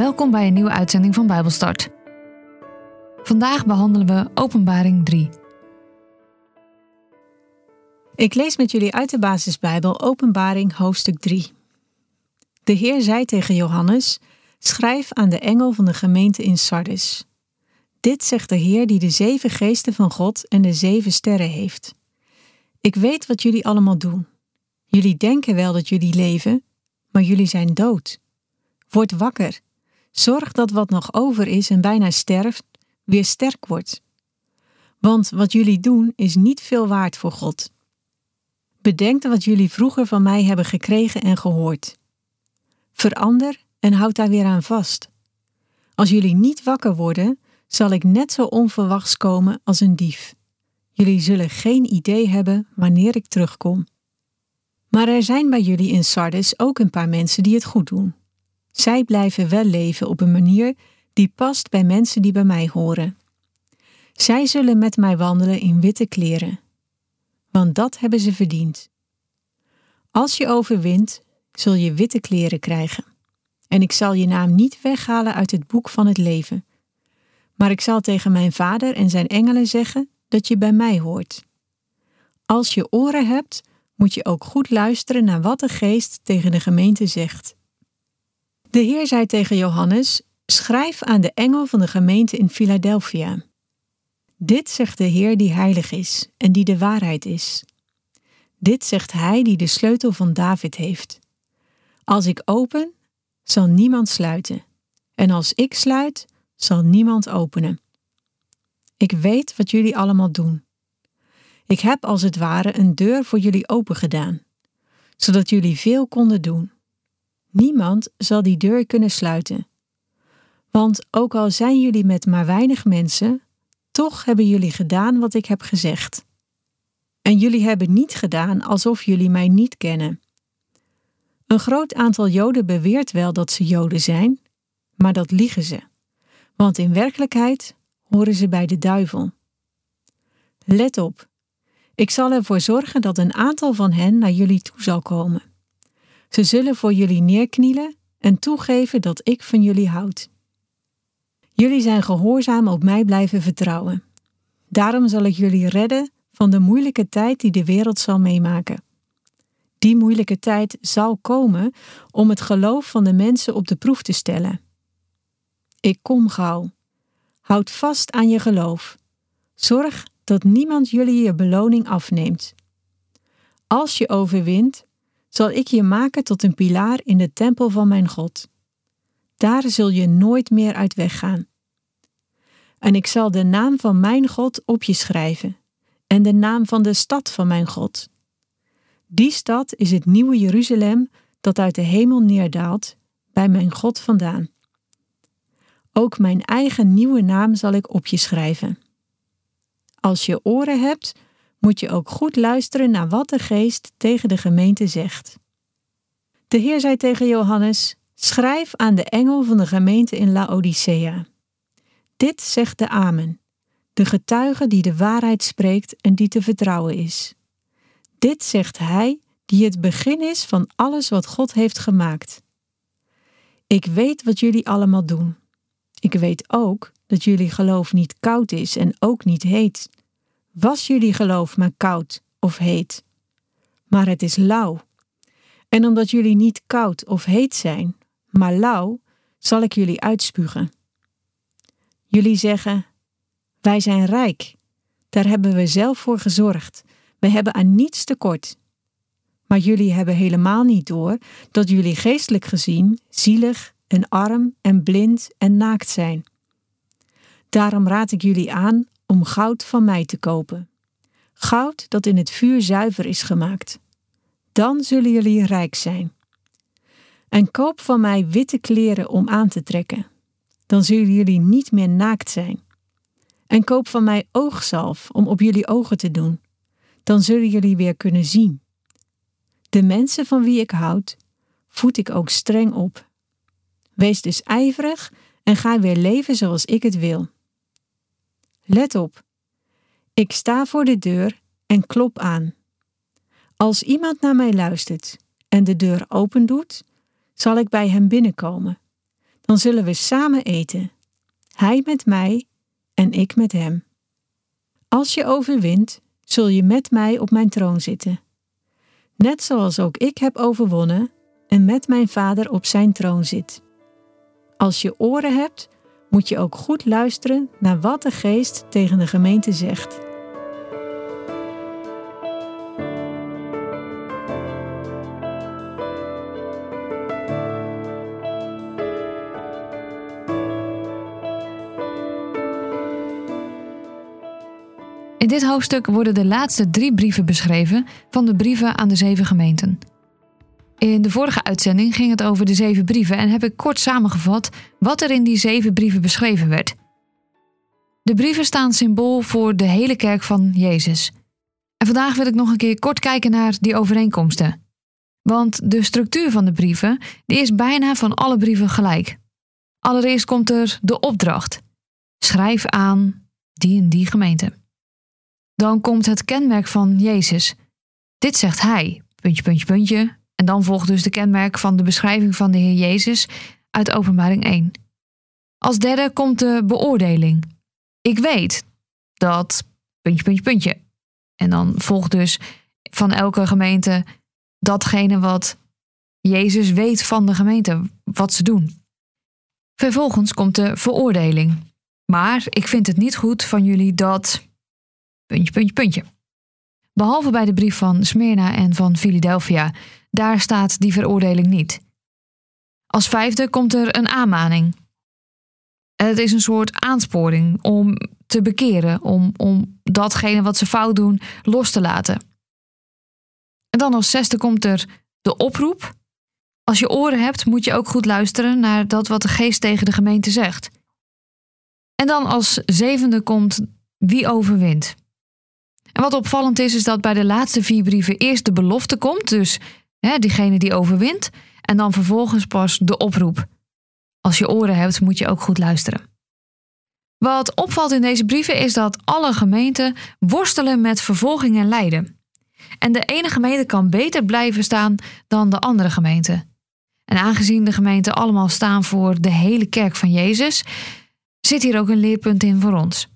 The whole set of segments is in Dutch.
Welkom bij een nieuwe uitzending van Bijbelstart. Vandaag behandelen we Openbaring 3. Ik lees met jullie uit de basisbijbel Openbaring hoofdstuk 3. De Heer zei tegen Johannes: Schrijf aan de engel van de gemeente in Sardis. Dit zegt de Heer die de zeven geesten van God en de zeven sterren heeft. Ik weet wat jullie allemaal doen. Jullie denken wel dat jullie leven, maar jullie zijn dood. Word wakker. Zorg dat wat nog over is en bijna sterft, weer sterk wordt. Want wat jullie doen is niet veel waard voor God. Bedenk wat jullie vroeger van mij hebben gekregen en gehoord. Verander en houd daar weer aan vast. Als jullie niet wakker worden, zal ik net zo onverwachts komen als een dief. Jullie zullen geen idee hebben wanneer ik terugkom. Maar er zijn bij jullie in Sardes ook een paar mensen die het goed doen. Zij blijven wel leven op een manier die past bij mensen die bij mij horen. Zij zullen met mij wandelen in witte kleren, want dat hebben ze verdiend. Als je overwint, zul je witte kleren krijgen. En ik zal je naam niet weghalen uit het boek van het leven. Maar ik zal tegen mijn vader en zijn engelen zeggen dat je bij mij hoort. Als je oren hebt, moet je ook goed luisteren naar wat de geest tegen de gemeente zegt. De Heer zei tegen Johannes: Schrijf aan de engel van de gemeente in Philadelphia. Dit zegt de Heer die heilig is en die de waarheid is. Dit zegt Hij die de sleutel van David heeft. Als ik open, zal niemand sluiten, en als ik sluit, zal niemand openen. Ik weet wat jullie allemaal doen. Ik heb als het ware een deur voor jullie open gedaan, zodat jullie veel konden doen. Niemand zal die deur kunnen sluiten. Want ook al zijn jullie met maar weinig mensen, toch hebben jullie gedaan wat ik heb gezegd. En jullie hebben niet gedaan alsof jullie mij niet kennen. Een groot aantal Joden beweert wel dat ze Joden zijn, maar dat liegen ze, want in werkelijkheid horen ze bij de duivel. Let op, ik zal ervoor zorgen dat een aantal van hen naar jullie toe zal komen. Ze zullen voor jullie neerknielen en toegeven dat ik van jullie houd. Jullie zijn gehoorzaam op mij blijven vertrouwen. Daarom zal ik jullie redden van de moeilijke tijd die de wereld zal meemaken. Die moeilijke tijd zal komen om het geloof van de mensen op de proef te stellen. Ik kom gauw. Houd vast aan je geloof. Zorg dat niemand jullie je beloning afneemt. Als je overwint, zal ik je maken tot een pilaar in de tempel van mijn God. Daar zul je nooit meer uit weggaan. En ik zal de naam van mijn God op je schrijven, en de naam van de stad van mijn God. Die stad is het nieuwe Jeruzalem dat uit de hemel neerdaalt, bij mijn God vandaan. Ook mijn eigen nieuwe naam zal ik op je schrijven. Als je oren hebt, moet je ook goed luisteren naar wat de geest tegen de gemeente zegt. De Heer zei tegen Johannes: Schrijf aan de engel van de gemeente in Laodicea. Dit zegt de Amen, de getuige die de waarheid spreekt en die te vertrouwen is. Dit zegt Hij die het begin is van alles wat God heeft gemaakt. Ik weet wat jullie allemaal doen. Ik weet ook dat jullie geloof niet koud is en ook niet heet. Was jullie geloof maar koud of heet? Maar het is lauw. En omdat jullie niet koud of heet zijn, maar lauw, zal ik jullie uitspugen. Jullie zeggen: Wij zijn rijk. Daar hebben we zelf voor gezorgd. We hebben aan niets tekort. Maar jullie hebben helemaal niet door dat jullie geestelijk gezien zielig en arm en blind en naakt zijn. Daarom raad ik jullie aan om goud van mij te kopen. Goud dat in het vuur zuiver is gemaakt. Dan zullen jullie rijk zijn. En koop van mij witte kleren om aan te trekken. Dan zullen jullie niet meer naakt zijn. En koop van mij oogzalf om op jullie ogen te doen. Dan zullen jullie weer kunnen zien. De mensen van wie ik houd, voed ik ook streng op. Wees dus ijverig en ga weer leven zoals ik het wil. Let op. Ik sta voor de deur en klop aan. Als iemand naar mij luistert en de deur opendoet, zal ik bij hem binnenkomen. Dan zullen we samen eten, hij met mij en ik met hem. Als je overwint, zul je met mij op mijn troon zitten. Net zoals ook ik heb overwonnen en met mijn vader op zijn troon zit. Als je oren hebt, moet je ook goed luisteren naar wat de geest tegen de gemeente zegt. In dit hoofdstuk worden de laatste drie brieven beschreven van de brieven aan de zeven gemeenten. In de vorige uitzending ging het over de zeven brieven en heb ik kort samengevat wat er in die zeven brieven beschreven werd. De brieven staan symbool voor de hele kerk van Jezus. En vandaag wil ik nog een keer kort kijken naar die overeenkomsten. Want de structuur van de brieven die is bijna van alle brieven gelijk. Allereerst komt er de opdracht. Schrijf aan die en die gemeente. Dan komt het kenmerk van Jezus. Dit zegt hij, puntje, puntje, puntje. En dan volgt dus de kenmerk van de beschrijving van de Heer Jezus uit Openbaring 1. Als derde komt de beoordeling. Ik weet dat, puntje, puntje, puntje. En dan volgt dus van elke gemeente datgene wat Jezus weet van de gemeente, wat ze doen. Vervolgens komt de veroordeling. Maar ik vind het niet goed van jullie dat puntje, puntje, puntje. Behalve bij de brief van Smyrna en van Philadelphia, daar staat die veroordeling niet. Als vijfde komt er een aanmaning. Het is een soort aansporing om te bekeren, om, om datgene wat ze fout doen los te laten. En dan als zesde komt er de oproep. Als je oren hebt, moet je ook goed luisteren naar dat wat de geest tegen de gemeente zegt. En dan als zevende komt wie overwint. En wat opvallend is, is dat bij de laatste vier brieven eerst de belofte komt, dus hè, diegene die overwint, en dan vervolgens pas de oproep. Als je oren hebt, moet je ook goed luisteren. Wat opvalt in deze brieven is dat alle gemeenten worstelen met vervolging en lijden. En de ene gemeente kan beter blijven staan dan de andere gemeente. En aangezien de gemeenten allemaal staan voor de hele kerk van Jezus, zit hier ook een leerpunt in voor ons.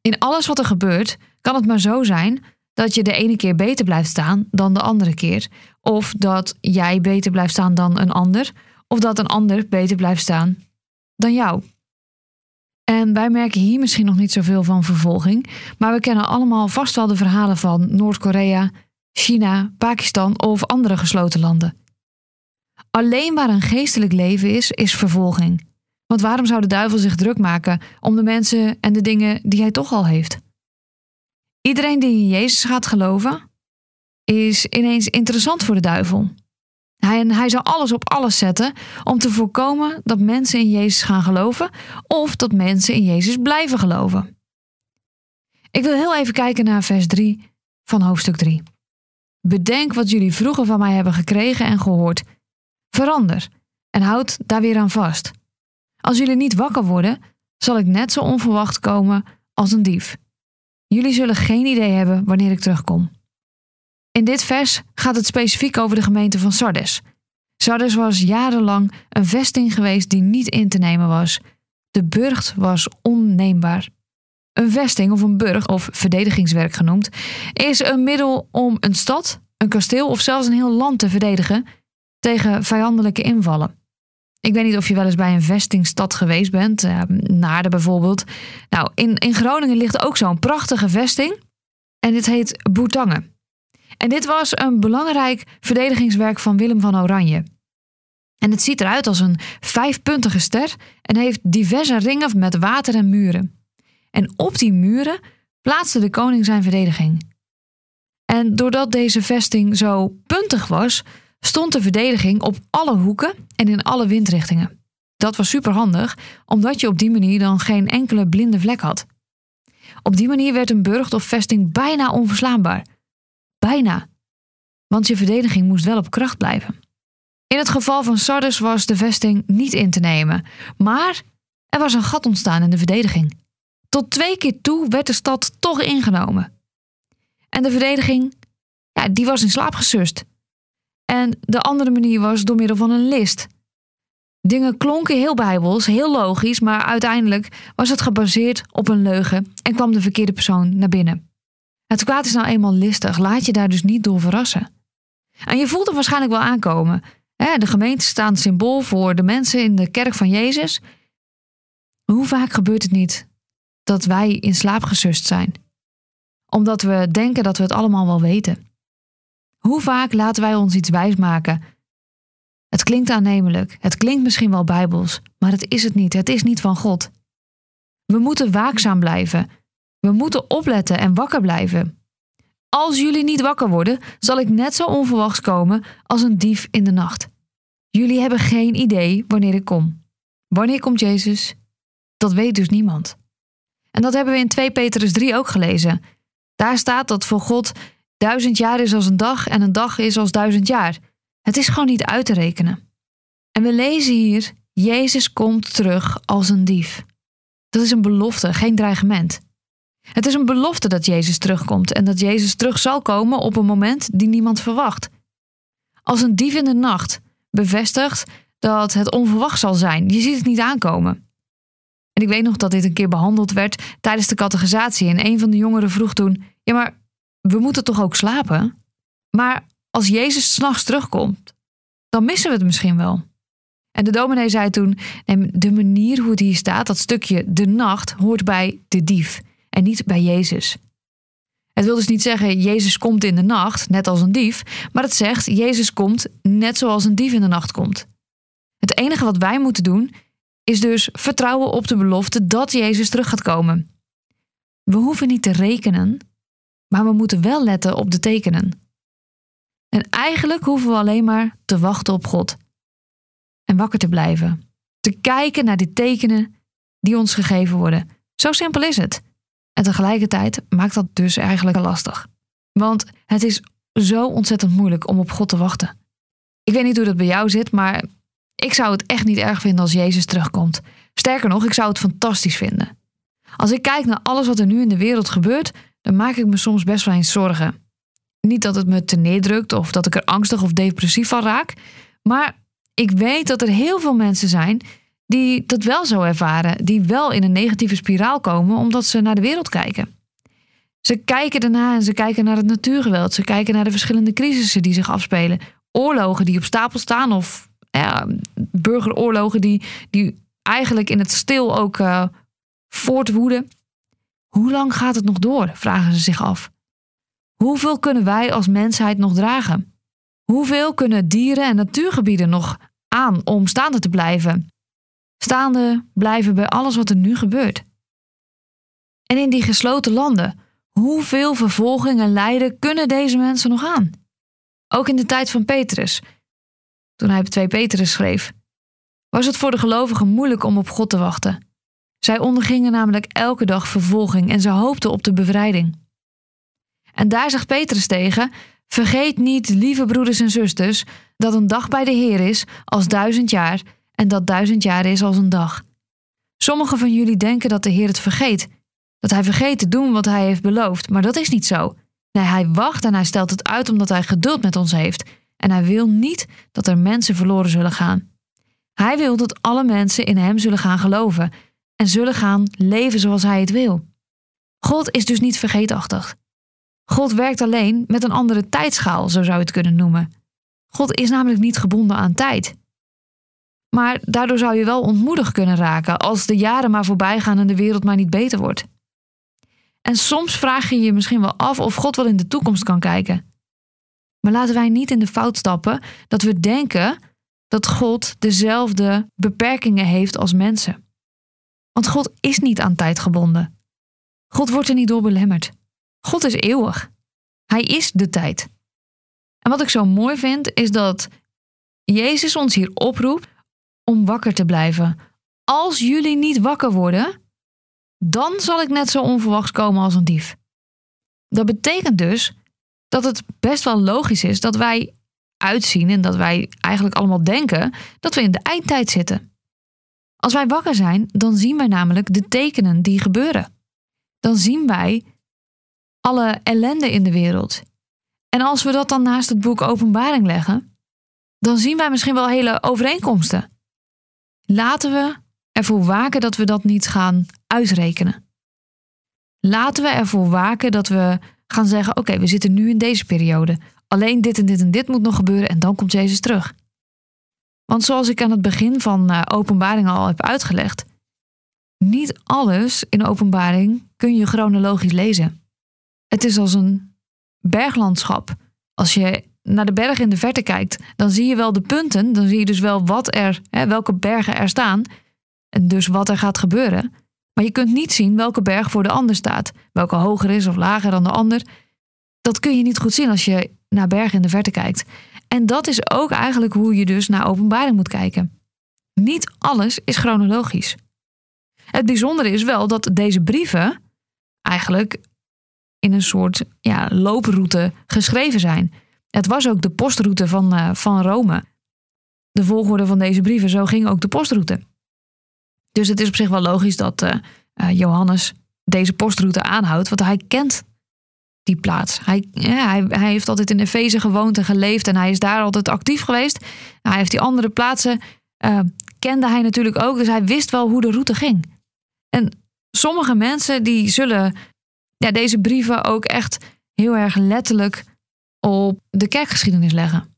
In alles wat er gebeurt, kan het maar zo zijn dat je de ene keer beter blijft staan dan de andere keer. Of dat jij beter blijft staan dan een ander. Of dat een ander beter blijft staan dan jou. En wij merken hier misschien nog niet zoveel van vervolging, maar we kennen allemaal vast wel de verhalen van Noord-Korea, China, Pakistan of andere gesloten landen. Alleen waar een geestelijk leven is, is vervolging. Want waarom zou de duivel zich druk maken om de mensen en de dingen die hij toch al heeft? Iedereen die in Jezus gaat geloven, is ineens interessant voor de duivel. Hij, hij zal alles op alles zetten om te voorkomen dat mensen in Jezus gaan geloven of dat mensen in Jezus blijven geloven. Ik wil heel even kijken naar vers 3 van hoofdstuk 3. Bedenk wat jullie vroeger van mij hebben gekregen en gehoord. Verander en houd daar weer aan vast. Als jullie niet wakker worden, zal ik net zo onverwacht komen als een dief. Jullie zullen geen idee hebben wanneer ik terugkom. In dit vers gaat het specifiek over de gemeente van Sardes. Sardes was jarenlang een vesting geweest die niet in te nemen was. De burcht was onneembaar. Een vesting of een burg, of verdedigingswerk genoemd, is een middel om een stad, een kasteel of zelfs een heel land te verdedigen tegen vijandelijke invallen. Ik weet niet of je wel eens bij een vestingstad geweest bent, uh, Naarden bijvoorbeeld. Nou, in, in Groningen ligt ook zo'n prachtige vesting. En dit heet Boetangen. En dit was een belangrijk verdedigingswerk van Willem van Oranje. En het ziet eruit als een vijfpuntige ster en heeft diverse ringen met water en muren. En op die muren plaatste de koning zijn verdediging. En doordat deze vesting zo puntig was, stond de verdediging op alle hoeken en in alle windrichtingen. Dat was superhandig, omdat je op die manier dan geen enkele blinde vlek had. Op die manier werd een burcht of vesting bijna onverslaanbaar. Bijna. Want je verdediging moest wel op kracht blijven. In het geval van Sardes was de vesting niet in te nemen, maar er was een gat ontstaan in de verdediging. Tot twee keer toe werd de stad toch ingenomen. En de verdediging, ja, die was in slaap gesust. En de andere manier was door middel van een list. Dingen klonken heel bijbels, heel logisch, maar uiteindelijk was het gebaseerd op een leugen en kwam de verkeerde persoon naar binnen. Het kwaad is nou eenmaal listig, laat je daar dus niet door verrassen. En je voelt het waarschijnlijk wel aankomen. De gemeente staat symbool voor de mensen in de kerk van Jezus. Hoe vaak gebeurt het niet dat wij in slaap gesust zijn? Omdat we denken dat we het allemaal wel weten. Hoe vaak laten wij ons iets wijsmaken? Het klinkt aannemelijk, het klinkt misschien wel bijbels, maar het is het niet, het is niet van God. We moeten waakzaam blijven. We moeten opletten en wakker blijven. Als jullie niet wakker worden, zal ik net zo onverwachts komen als een dief in de nacht. Jullie hebben geen idee wanneer ik kom. Wanneer komt Jezus? Dat weet dus niemand. En dat hebben we in 2 Petrus 3 ook gelezen. Daar staat dat voor God duizend jaar is als een dag en een dag is als duizend jaar. Het is gewoon niet uit te rekenen. En we lezen hier: Jezus komt terug als een dief. Dat is een belofte, geen dreigement. Het is een belofte dat Jezus terugkomt en dat Jezus terug zal komen op een moment die niemand verwacht. Als een dief in de nacht bevestigt dat het onverwacht zal zijn. Je ziet het niet aankomen. En ik weet nog dat dit een keer behandeld werd tijdens de catechisatie. En een van de jongeren vroeg toen: Ja, maar we moeten toch ook slapen? Maar als Jezus s'nachts terugkomt, dan missen we het misschien wel. En de dominee zei toen: De manier hoe het hier staat, dat stukje de nacht, hoort bij de dief en niet bij Jezus. Het wil dus niet zeggen Jezus komt in de nacht, net als een dief, maar het zegt Jezus komt net zoals een dief in de nacht komt. Het enige wat wij moeten doen is dus vertrouwen op de belofte dat Jezus terug gaat komen. We hoeven niet te rekenen, maar we moeten wel letten op de tekenen. En eigenlijk hoeven we alleen maar te wachten op God en wakker te blijven. Te kijken naar die tekenen die ons gegeven worden. Zo simpel is het. En tegelijkertijd maakt dat dus eigenlijk lastig. Want het is zo ontzettend moeilijk om op God te wachten. Ik weet niet hoe dat bij jou zit, maar ik zou het echt niet erg vinden als Jezus terugkomt. Sterker nog, ik zou het fantastisch vinden. Als ik kijk naar alles wat er nu in de wereld gebeurt, dan maak ik me soms best wel eens zorgen. Niet dat het me te neerdrukt of dat ik er angstig of depressief van raak, maar ik weet dat er heel veel mensen zijn die dat wel zo ervaren, die wel in een negatieve spiraal komen omdat ze naar de wereld kijken. Ze kijken ernaar en ze kijken naar het natuurgeweld, ze kijken naar de verschillende crisissen die zich afspelen, oorlogen die op stapel staan of burgeroorlogen die, die eigenlijk in het stil ook uh, voortwoeden. Hoe lang gaat het nog door? vragen ze zich af. Hoeveel kunnen wij als mensheid nog dragen? Hoeveel kunnen dieren en natuurgebieden nog aan om staande te blijven? Staande blijven bij alles wat er nu gebeurt. En in die gesloten landen, hoeveel vervolging en lijden kunnen deze mensen nog aan? Ook in de tijd van Petrus, toen hij 2 Petrus schreef, was het voor de gelovigen moeilijk om op God te wachten. Zij ondergingen namelijk elke dag vervolging en ze hoopten op de bevrijding. En daar zegt Petrus tegen: Vergeet niet, lieve broeders en zusters, dat een dag bij de Heer is als duizend jaar en dat duizend jaar is als een dag. Sommigen van jullie denken dat de Heer het vergeet, dat hij vergeet te doen wat hij heeft beloofd, maar dat is niet zo. Nee, hij wacht en hij stelt het uit omdat hij geduld met ons heeft en hij wil niet dat er mensen verloren zullen gaan. Hij wil dat alle mensen in hem zullen gaan geloven en zullen gaan leven zoals hij het wil. God is dus niet vergeetachtig. God werkt alleen met een andere tijdschaal, zo zou je het kunnen noemen. God is namelijk niet gebonden aan tijd. Maar daardoor zou je wel ontmoedigd kunnen raken als de jaren maar voorbij gaan en de wereld maar niet beter wordt. En soms vraag je je misschien wel af of God wel in de toekomst kan kijken. Maar laten wij niet in de fout stappen dat we denken dat God dezelfde beperkingen heeft als mensen. Want God is niet aan tijd gebonden. God wordt er niet door belemmerd. God is eeuwig. Hij is de tijd. En wat ik zo mooi vind, is dat Jezus ons hier oproept om wakker te blijven. Als jullie niet wakker worden, dan zal ik net zo onverwachts komen als een dief. Dat betekent dus dat het best wel logisch is dat wij uitzien en dat wij eigenlijk allemaal denken dat we in de eindtijd zitten. Als wij wakker zijn, dan zien wij namelijk de tekenen die gebeuren. Dan zien wij alle ellende in de wereld. En als we dat dan naast het boek Openbaring leggen, dan zien wij misschien wel hele overeenkomsten. Laten we ervoor waken dat we dat niet gaan uitrekenen. Laten we ervoor waken dat we gaan zeggen: Oké, we zitten nu in deze periode. Alleen dit en dit en dit moet nog gebeuren en dan komt Jezus terug. Want zoals ik aan het begin van uh, openbaring al heb uitgelegd, niet alles in openbaring kun je chronologisch lezen. Het is als een berglandschap. Als je naar de berg in de verte kijkt, dan zie je wel de punten. Dan zie je dus wel wat er, hè, welke bergen er staan. En dus wat er gaat gebeuren. Maar je kunt niet zien welke berg voor de ander staat. Welke hoger is of lager dan de ander. Dat kun je niet goed zien als je naar bergen in de verte kijkt. En dat is ook eigenlijk hoe je dus naar openbaring moet kijken. Niet alles is chronologisch. Het bijzondere is wel dat deze brieven eigenlijk in een soort ja, looproute geschreven zijn. Het was ook de postroute van, uh, van Rome. De volgorde van deze brieven, zo ging ook de postroute. Dus het is op zich wel logisch dat uh, uh, Johannes deze postroute aanhoudt, want hij kent die plaats. Hij, ja, hij, hij, heeft altijd in Efeze gewoond en geleefd en hij is daar altijd actief geweest. Hij heeft die andere plaatsen, kende hij natuurlijk ook, dus hij wist wel hoe de route ging. En sommige mensen die zullen ja, deze brieven ook echt heel erg letterlijk op de kerkgeschiedenis leggen.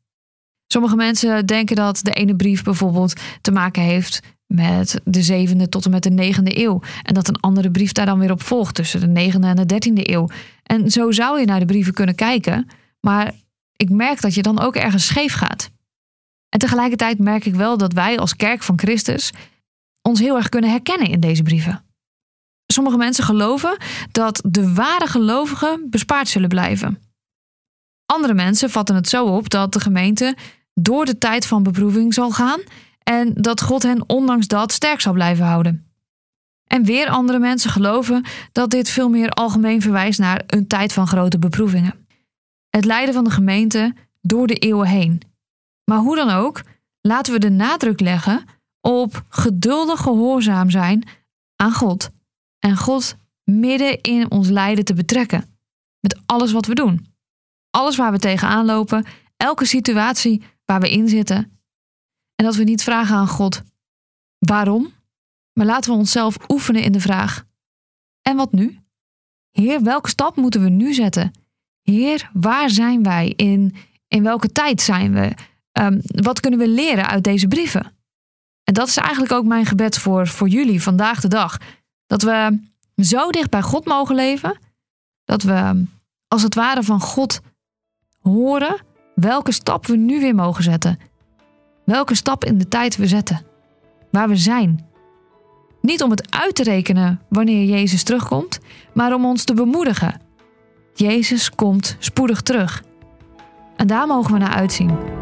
Sommige mensen denken dat de ene brief bijvoorbeeld te maken heeft met de zevende tot en met de negende eeuw. En dat een andere brief daar dan weer op volgt tussen de negende en de dertiende eeuw. En zo zou je naar de brieven kunnen kijken. Maar ik merk dat je dan ook ergens scheef gaat. En tegelijkertijd merk ik wel dat wij als kerk van Christus ons heel erg kunnen herkennen in deze brieven. Sommige mensen geloven dat de ware gelovigen bespaard zullen blijven. Andere mensen vatten het zo op dat de gemeente door de tijd van beproeving zal gaan en dat God hen ondanks dat sterk zal blijven houden. En weer andere mensen geloven dat dit veel meer algemeen verwijst naar een tijd van grote beproevingen. Het lijden van de gemeente door de eeuwen heen. Maar hoe dan ook, laten we de nadruk leggen op geduldig gehoorzaam zijn aan God. En God midden in ons lijden te betrekken. Met alles wat we doen. Alles waar we tegenaan lopen, elke situatie waar we in zitten. En dat we niet vragen aan God waarom, maar laten we onszelf oefenen in de vraag: en wat nu? Heer, welke stap moeten we nu zetten? Heer, waar zijn wij? In, in welke tijd zijn we? Um, wat kunnen we leren uit deze brieven? En dat is eigenlijk ook mijn gebed voor, voor jullie vandaag de dag. Dat we zo dicht bij God mogen leven. Dat we als het ware van God horen welke stap we nu weer mogen zetten. Welke stap in de tijd we zetten. Waar we zijn. Niet om het uit te rekenen wanneer Jezus terugkomt, maar om ons te bemoedigen. Jezus komt spoedig terug. En daar mogen we naar uitzien.